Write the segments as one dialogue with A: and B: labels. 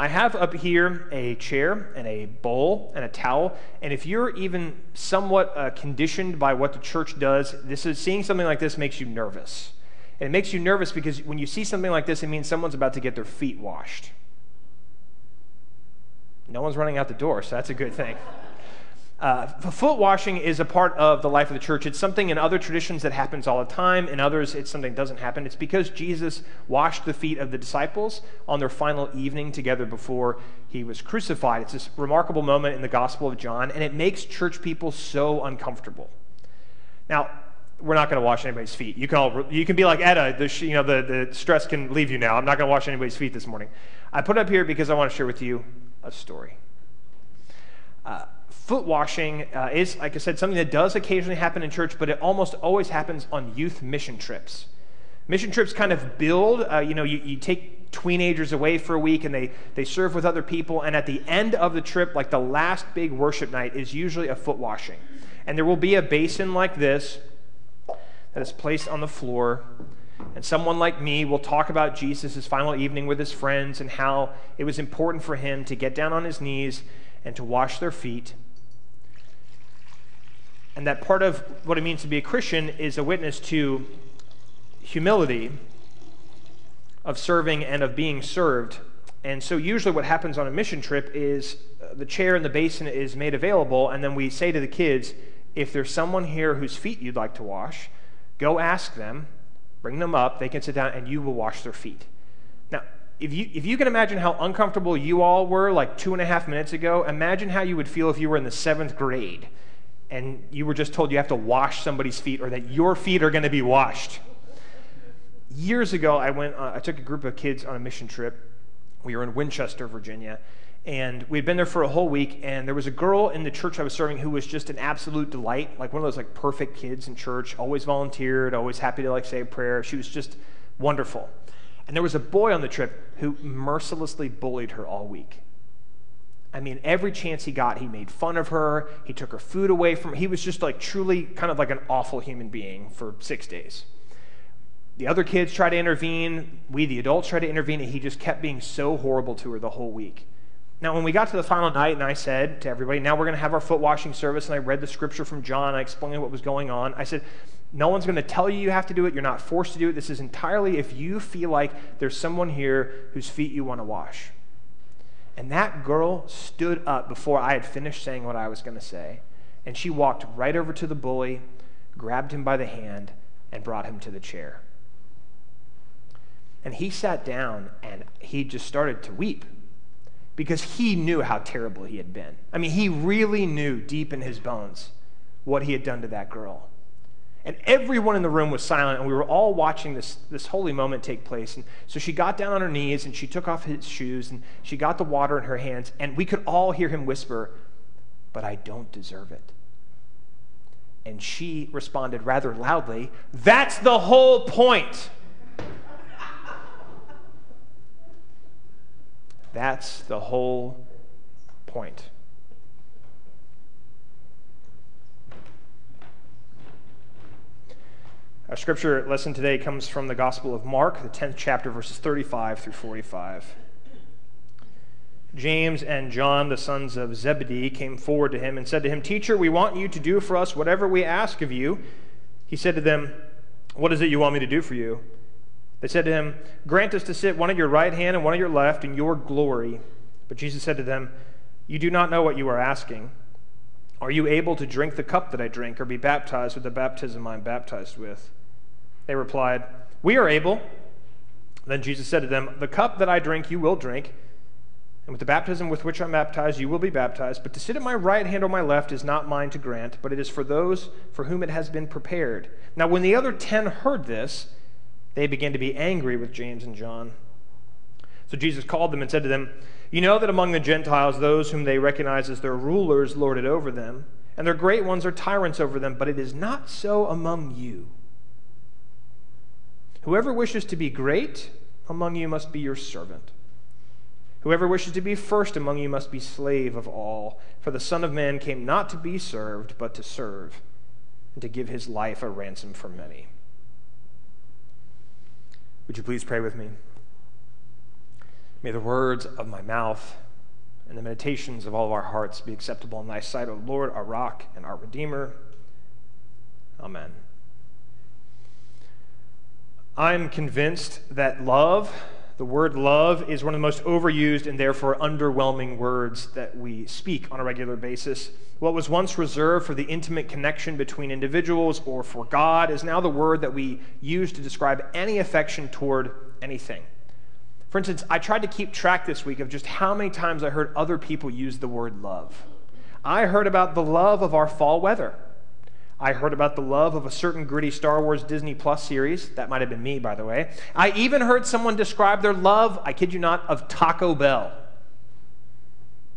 A: I have up here a chair and a bowl and a towel. And if you're even somewhat uh, conditioned by what the church does, this is seeing something like this makes you nervous. And it makes you nervous because when you see something like this, it means someone's about to get their feet washed. No one's running out the door, so that's a good thing. Uh, foot washing is a part of the life of the church. It's something in other traditions that happens all the time. In others, it's something that doesn't happen. It's because Jesus washed the feet of the disciples on their final evening together before he was crucified. It's this remarkable moment in the Gospel of John, and it makes church people so uncomfortable. Now, we're not going to wash anybody's feet. You can, all, you can be like Etta, the, you know, the, the stress can leave you now. I'm not going to wash anybody's feet this morning. I put it up here because I want to share with you a story. Uh, foot washing uh, is, like I said, something that does occasionally happen in church, but it almost always happens on youth mission trips. Mission trips kind of build, uh, you know, you, you take teenagers away for a week and they, they serve with other people. And at the end of the trip, like the last big worship night, is usually a foot washing. And there will be a basin like this that is placed on the floor. And someone like me will talk about Jesus' final evening with his friends and how it was important for him to get down on his knees and to wash their feet. And that part of what it means to be a Christian is a witness to humility, of serving, and of being served. And so, usually, what happens on a mission trip is uh, the chair and the basin is made available, and then we say to the kids, if there's someone here whose feet you'd like to wash, go ask them, bring them up, they can sit down, and you will wash their feet. Now, if you, if you can imagine how uncomfortable you all were like two and a half minutes ago, imagine how you would feel if you were in the seventh grade and you were just told you have to wash somebody's feet or that your feet are going to be washed. Years ago, I went. Uh, I took a group of kids on a mission trip. We were in Winchester, Virginia, and we'd been there for a whole week. And there was a girl in the church I was serving who was just an absolute delight, like one of those like perfect kids in church. Always volunteered, always happy to like say a prayer. She was just wonderful. And there was a boy on the trip who mercilessly bullied her all week. I mean, every chance he got, he made fun of her. He took her food away from her. He was just like truly kind of like an awful human being for six days. The other kids tried to intervene. We, the adults, tried to intervene, and he just kept being so horrible to her the whole week. Now, when we got to the final night, and I said to everybody, now we're going to have our foot washing service, and I read the scripture from John, I explained what was going on. I said, no one's going to tell you you have to do it. You're not forced to do it. This is entirely if you feel like there's someone here whose feet you want to wash. And that girl stood up before I had finished saying what I was going to say. And she walked right over to the bully, grabbed him by the hand, and brought him to the chair. And he sat down and he just started to weep because he knew how terrible he had been. I mean, he really knew deep in his bones what he had done to that girl. And everyone in the room was silent, and we were all watching this, this holy moment take place. And so she got down on her knees and she took off his shoes and she got the water in her hands, and we could all hear him whisper, But I don't deserve it. And she responded rather loudly, That's the whole point. That's the whole point. Our scripture lesson today comes from the Gospel of Mark, the 10th chapter, verses 35 through 45. James and John, the sons of Zebedee, came forward to him and said to him, Teacher, we want you to do for us whatever we ask of you. He said to them, What is it you want me to do for you? They said to him, Grant us to sit one at your right hand and one at your left in your glory. But Jesus said to them, You do not know what you are asking. Are you able to drink the cup that I drink or be baptized with the baptism I am baptized with? They replied, We are able. Then Jesus said to them, The cup that I drink, you will drink, and with the baptism with which I'm baptized, you will be baptized. But to sit at my right hand or my left is not mine to grant, but it is for those for whom it has been prepared. Now, when the other ten heard this, they began to be angry with James and John. So Jesus called them and said to them, You know that among the Gentiles, those whom they recognize as their rulers lord it over them, and their great ones are tyrants over them, but it is not so among you. Whoever wishes to be great among you must be your servant. Whoever wishes to be first among you must be slave of all. For the Son of Man came not to be served, but to serve, and to give his life a ransom for many. Would you please pray with me? May the words of my mouth and the meditations of all of our hearts be acceptable in thy sight, O Lord, our rock and our redeemer. Amen. I'm convinced that love, the word love, is one of the most overused and therefore underwhelming words that we speak on a regular basis. What was once reserved for the intimate connection between individuals or for God is now the word that we use to describe any affection toward anything. For instance, I tried to keep track this week of just how many times I heard other people use the word love. I heard about the love of our fall weather. I heard about the love of a certain gritty Star Wars Disney Plus series. That might have been me, by the way. I even heard someone describe their love, I kid you not, of Taco Bell.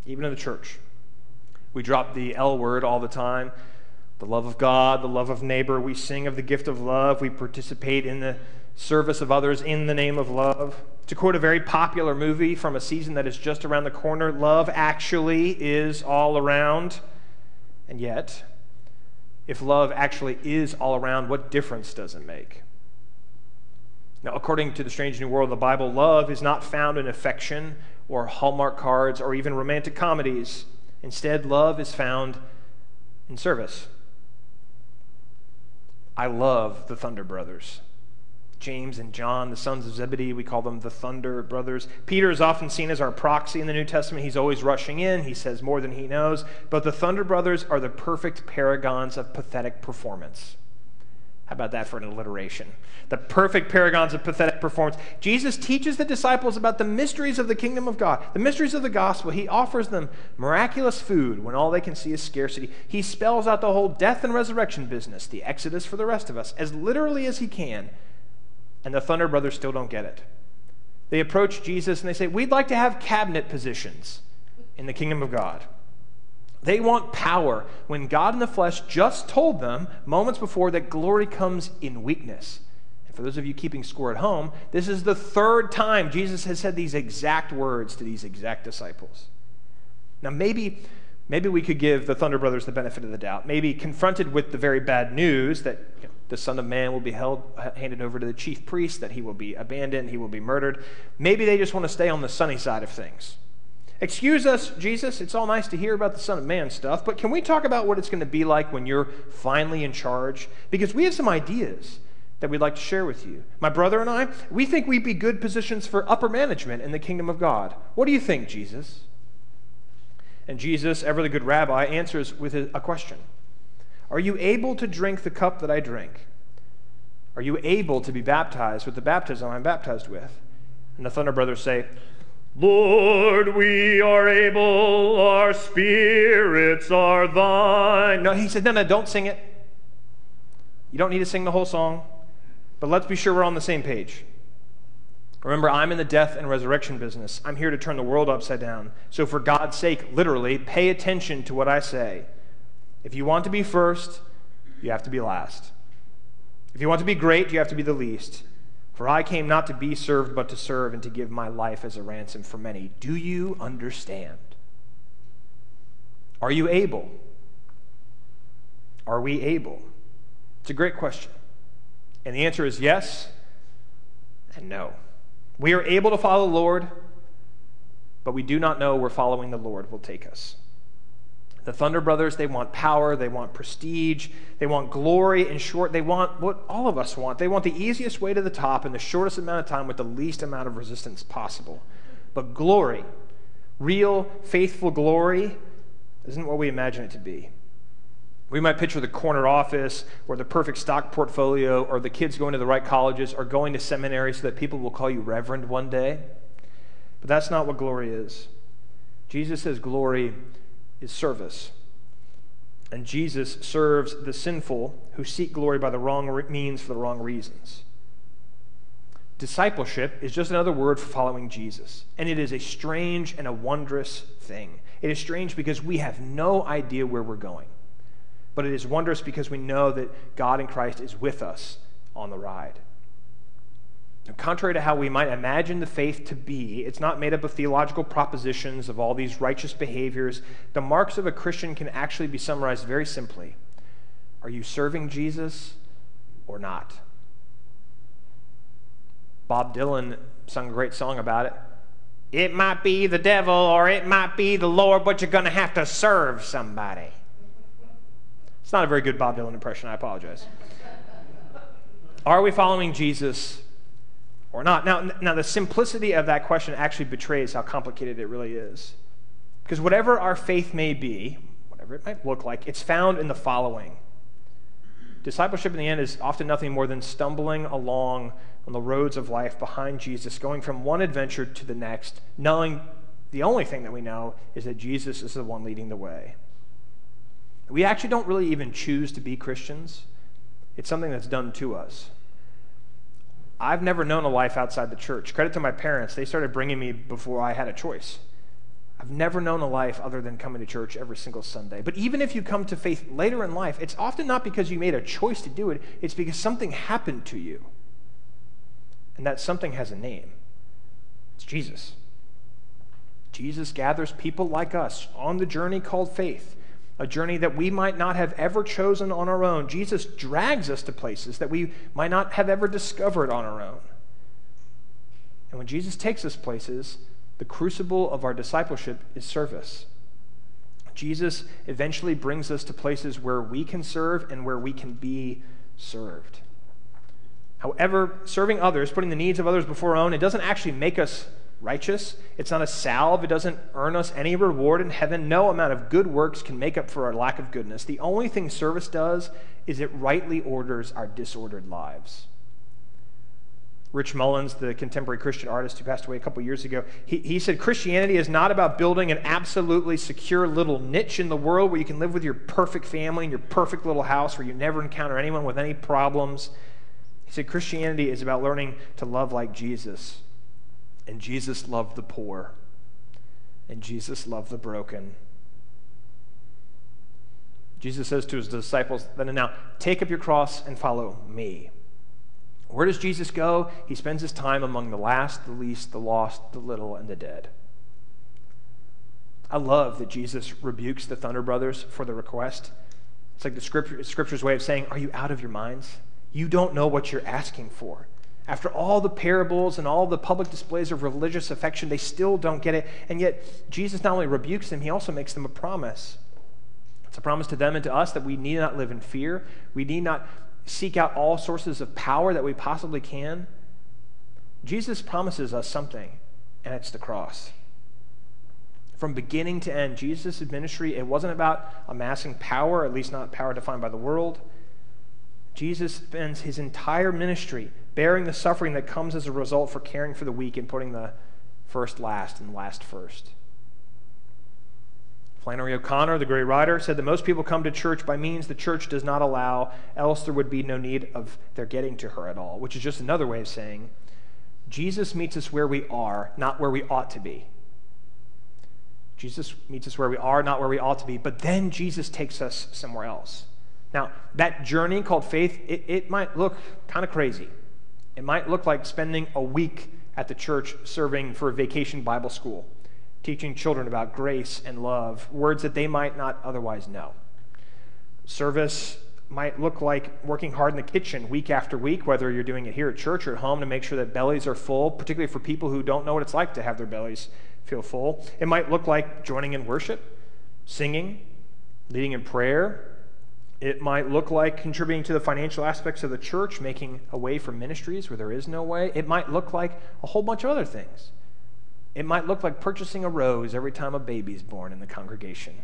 A: Even in the church. We drop the L word all the time. The love of God, the love of neighbor. We sing of the gift of love. We participate in the service of others in the name of love. To quote a very popular movie from a season that is just around the corner, love actually is all around. And yet, if love actually is all around, what difference does it make? Now, according to the Strange New World of the Bible, love is not found in affection or Hallmark cards or even romantic comedies. Instead, love is found in service. I love the Thunder Brothers. James and John, the sons of Zebedee. We call them the Thunder Brothers. Peter is often seen as our proxy in the New Testament. He's always rushing in, he says more than he knows. But the Thunder Brothers are the perfect paragons of pathetic performance. How about that for an alliteration? The perfect paragons of pathetic performance. Jesus teaches the disciples about the mysteries of the kingdom of God, the mysteries of the gospel. He offers them miraculous food when all they can see is scarcity. He spells out the whole death and resurrection business, the Exodus for the rest of us, as literally as he can and the Thunder Brothers still don't get it. They approach Jesus and they say, We'd like to have cabinet positions in the kingdom of God. They want power when God in the flesh just told them moments before that glory comes in weakness. And for those of you keeping score at home, this is the third time Jesus has said these exact words to these exact disciples. Now, maybe, maybe we could give the Thunder Brothers the benefit of the doubt. Maybe confronted with the very bad news that you know, the Son of Man will be held, handed over to the chief priest, that he will be abandoned, he will be murdered. Maybe they just want to stay on the sunny side of things. Excuse us, Jesus, it's all nice to hear about the Son of Man stuff, but can we talk about what it's going to be like when you're finally in charge? Because we have some ideas that we'd like to share with you. My brother and I, we think we'd be good positions for upper management in the kingdom of God. What do you think, Jesus? And Jesus, ever the good rabbi, answers with a question are you able to drink the cup that I drink? Are you able to be baptized with the baptism I'm baptized with? And the Thunder Brothers say, Lord, we are able, our spirits are thine. No, he said, No, no, don't sing it. You don't need to sing the whole song, but let's be sure we're on the same page. Remember, I'm in the death and resurrection business. I'm here to turn the world upside down. So, for God's sake, literally, pay attention to what I say. If you want to be first, you have to be last. If you want to be great, you have to be the least. For I came not to be served, but to serve and to give my life as a ransom for many. Do you understand? Are you able? Are we able? It's a great question. And the answer is yes and no. We are able to follow the Lord, but we do not know where following the Lord will take us. The Thunder Brothers, they want power, they want prestige, they want glory. In short, they want what all of us want. They want the easiest way to the top in the shortest amount of time with the least amount of resistance possible. But glory, real, faithful glory, isn't what we imagine it to be. We might picture the corner office or the perfect stock portfolio or the kids going to the right colleges or going to seminary so that people will call you reverend one day. But that's not what glory is. Jesus says glory is service. And Jesus serves the sinful who seek glory by the wrong means for the wrong reasons. Discipleship is just another word for following Jesus. And it is a strange and a wondrous thing. It is strange because we have no idea where we're going. But it is wondrous because we know that God in Christ is with us on the ride. Contrary to how we might imagine the faith to be, it's not made up of theological propositions of all these righteous behaviors. The marks of a Christian can actually be summarized very simply Are you serving Jesus or not? Bob Dylan sung a great song about it. It might be the devil or it might be the Lord, but you're going to have to serve somebody. It's not a very good Bob Dylan impression. I apologize. Are we following Jesus or not? Now, now, the simplicity of that question actually betrays how complicated it really is. Because whatever our faith may be, whatever it might look like, it's found in the following. Discipleship in the end is often nothing more than stumbling along on the roads of life behind Jesus, going from one adventure to the next, knowing the only thing that we know is that Jesus is the one leading the way. We actually don't really even choose to be Christians, it's something that's done to us. I've never known a life outside the church. Credit to my parents, they started bringing me before I had a choice. I've never known a life other than coming to church every single Sunday. But even if you come to faith later in life, it's often not because you made a choice to do it, it's because something happened to you. And that something has a name it's Jesus. Jesus gathers people like us on the journey called faith, a journey that we might not have ever chosen on our own. Jesus drags us to places that we might not have ever discovered on our own. And when Jesus takes us places, the crucible of our discipleship is service. Jesus eventually brings us to places where we can serve and where we can be served. However, serving others, putting the needs of others before our own, it doesn't actually make us righteous. It's not a salve. It doesn't earn us any reward in heaven. No amount of good works can make up for our lack of goodness. The only thing service does is it rightly orders our disordered lives. Rich Mullins, the contemporary Christian artist who passed away a couple years ago, he, he said Christianity is not about building an absolutely secure little niche in the world where you can live with your perfect family and your perfect little house where you never encounter anyone with any problems. He said Christianity is about learning to love like Jesus. And Jesus loved the poor. And Jesus loved the broken. Jesus says to his disciples, then and now, take up your cross and follow me. Where does Jesus go? He spends his time among the last, the least, the lost, the little, and the dead. I love that Jesus rebukes the Thunder Brothers for the request. It's like the scripture, scripture's way of saying, Are you out of your minds? you don't know what you're asking for. After all the parables and all the public displays of religious affection, they still don't get it. And yet, Jesus not only rebukes them, he also makes them a promise. It's a promise to them and to us that we need not live in fear. We need not seek out all sources of power that we possibly can. Jesus promises us something, and it's the cross. From beginning to end, Jesus' ministry, it wasn't about amassing power, at least not power defined by the world. Jesus spends his entire ministry bearing the suffering that comes as a result for caring for the weak and putting the first last and last first. Flannery O'Connor, the great writer, said that most people come to church by means the church does not allow, else there would be no need of their getting to her at all, which is just another way of saying Jesus meets us where we are, not where we ought to be. Jesus meets us where we are, not where we ought to be, but then Jesus takes us somewhere else. Now, that journey called faith, it, it might look kind of crazy. It might look like spending a week at the church serving for a vacation Bible school, teaching children about grace and love, words that they might not otherwise know. Service might look like working hard in the kitchen week after week, whether you're doing it here at church or at home to make sure that bellies are full, particularly for people who don't know what it's like to have their bellies feel full. It might look like joining in worship, singing, leading in prayer, it might look like contributing to the financial aspects of the church, making a way for ministries where there is no way. It might look like a whole bunch of other things. It might look like purchasing a rose every time a baby's born in the congregation.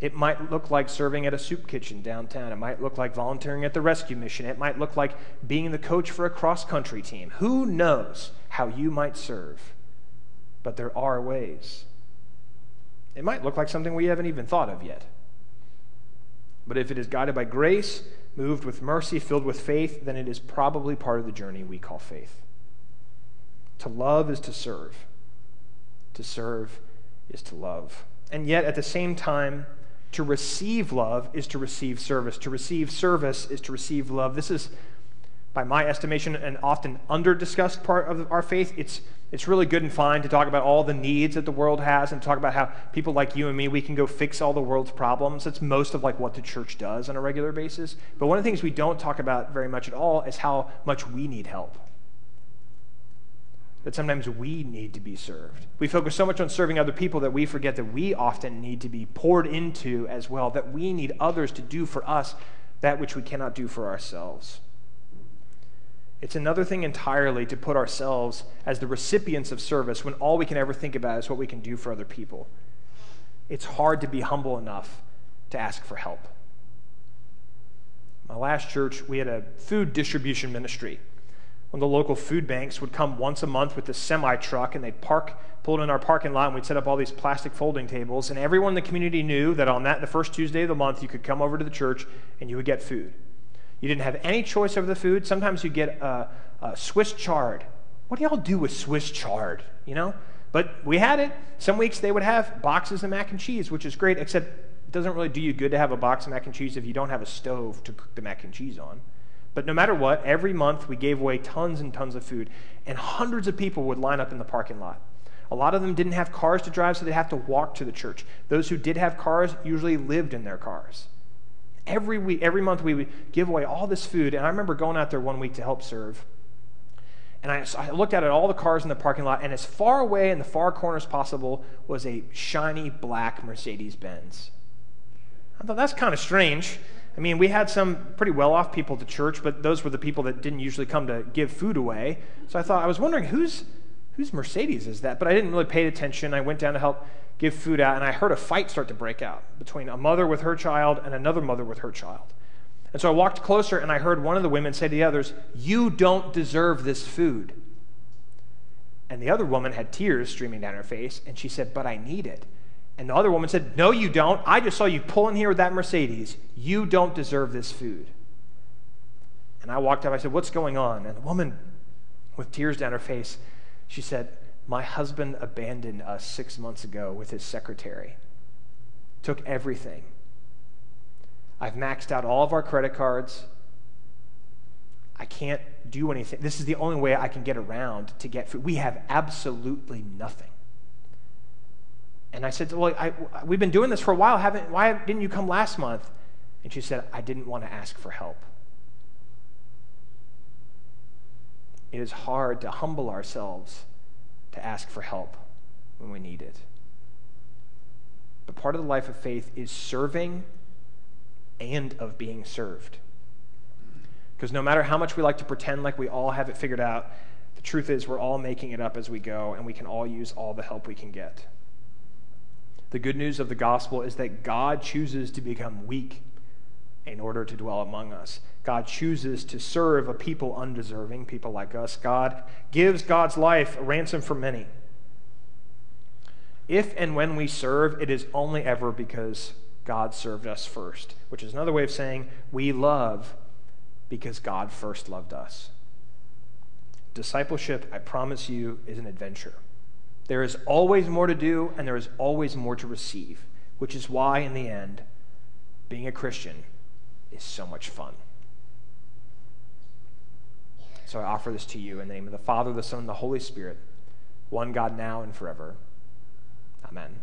A: It might look like serving at a soup kitchen downtown. It might look like volunteering at the rescue mission. It might look like being the coach for a cross country team. Who knows how you might serve? But there are ways. It might look like something we haven't even thought of yet. But if it is guided by grace, moved with mercy, filled with faith, then it is probably part of the journey we call faith. To love is to serve, to serve is to love. And yet, at the same time, to receive love is to receive service. To receive service is to receive love. This is, by my estimation, an often under discussed part of our faith. It's it's really good and fine to talk about all the needs that the world has and talk about how people like you and me we can go fix all the world's problems that's most of like what the church does on a regular basis but one of the things we don't talk about very much at all is how much we need help that sometimes we need to be served. We focus so much on serving other people that we forget that we often need to be poured into as well, that we need others to do for us that which we cannot do for ourselves. It's another thing entirely to put ourselves as the recipients of service when all we can ever think about is what we can do for other people. It's hard to be humble enough to ask for help. My last church, we had a food distribution ministry. One of the local food banks would come once a month with a semi truck and they'd park, pull it in our parking lot, and we'd set up all these plastic folding tables. And everyone in the community knew that on that, the first Tuesday of the month, you could come over to the church and you would get food. You didn't have any choice over the food. Sometimes you get a, a Swiss chard. What do y'all do with Swiss chard? You know? But we had it. Some weeks they would have boxes of mac and cheese, which is great, except it doesn't really do you good to have a box of mac and cheese if you don't have a stove to cook the mac and cheese on. But no matter what, every month we gave away tons and tons of food, and hundreds of people would line up in the parking lot. A lot of them didn't have cars to drive, so they'd have to walk to the church. Those who did have cars usually lived in their cars. Every week, every month, we would give away all this food. And I remember going out there one week to help serve. And I, I looked at all the cars in the parking lot, and as far away in the far corner as possible was a shiny black Mercedes Benz. I thought that's kind of strange. I mean, we had some pretty well off people to church, but those were the people that didn't usually come to give food away. So I thought, I was wondering whose, whose Mercedes is that? But I didn't really pay attention. I went down to help give food out, and I heard a fight start to break out between a mother with her child and another mother with her child. And so I walked closer, and I heard one of the women say to the others, You don't deserve this food. And the other woman had tears streaming down her face, and she said, But I need it. And the other woman said, No, you don't. I just saw you pull in here with that Mercedes. You don't deserve this food. And I walked up. I said, What's going on? And the woman, with tears down her face, she said, my husband abandoned us six months ago with his secretary, took everything. I've maxed out all of our credit cards. I can't do anything. This is the only way I can get around to get food. We have absolutely nothing. And I said, Well, I, we've been doing this for a while. Haven't, why didn't you come last month? And she said, I didn't want to ask for help. It is hard to humble ourselves to ask for help when we need it. But part of the life of faith is serving and of being served. Because no matter how much we like to pretend like we all have it figured out, the truth is we're all making it up as we go, and we can all use all the help we can get. The good news of the gospel is that God chooses to become weak in order to dwell among us. God chooses to serve a people undeserving, people like us. God gives God's life a ransom for many. If and when we serve, it is only ever because God served us first, which is another way of saying we love because God first loved us. Discipleship, I promise you, is an adventure. There is always more to do, and there is always more to receive, which is why, in the end, being a Christian is so much fun. So I offer this to you in the name of the Father, the Son, and the Holy Spirit, one God now and forever. Amen.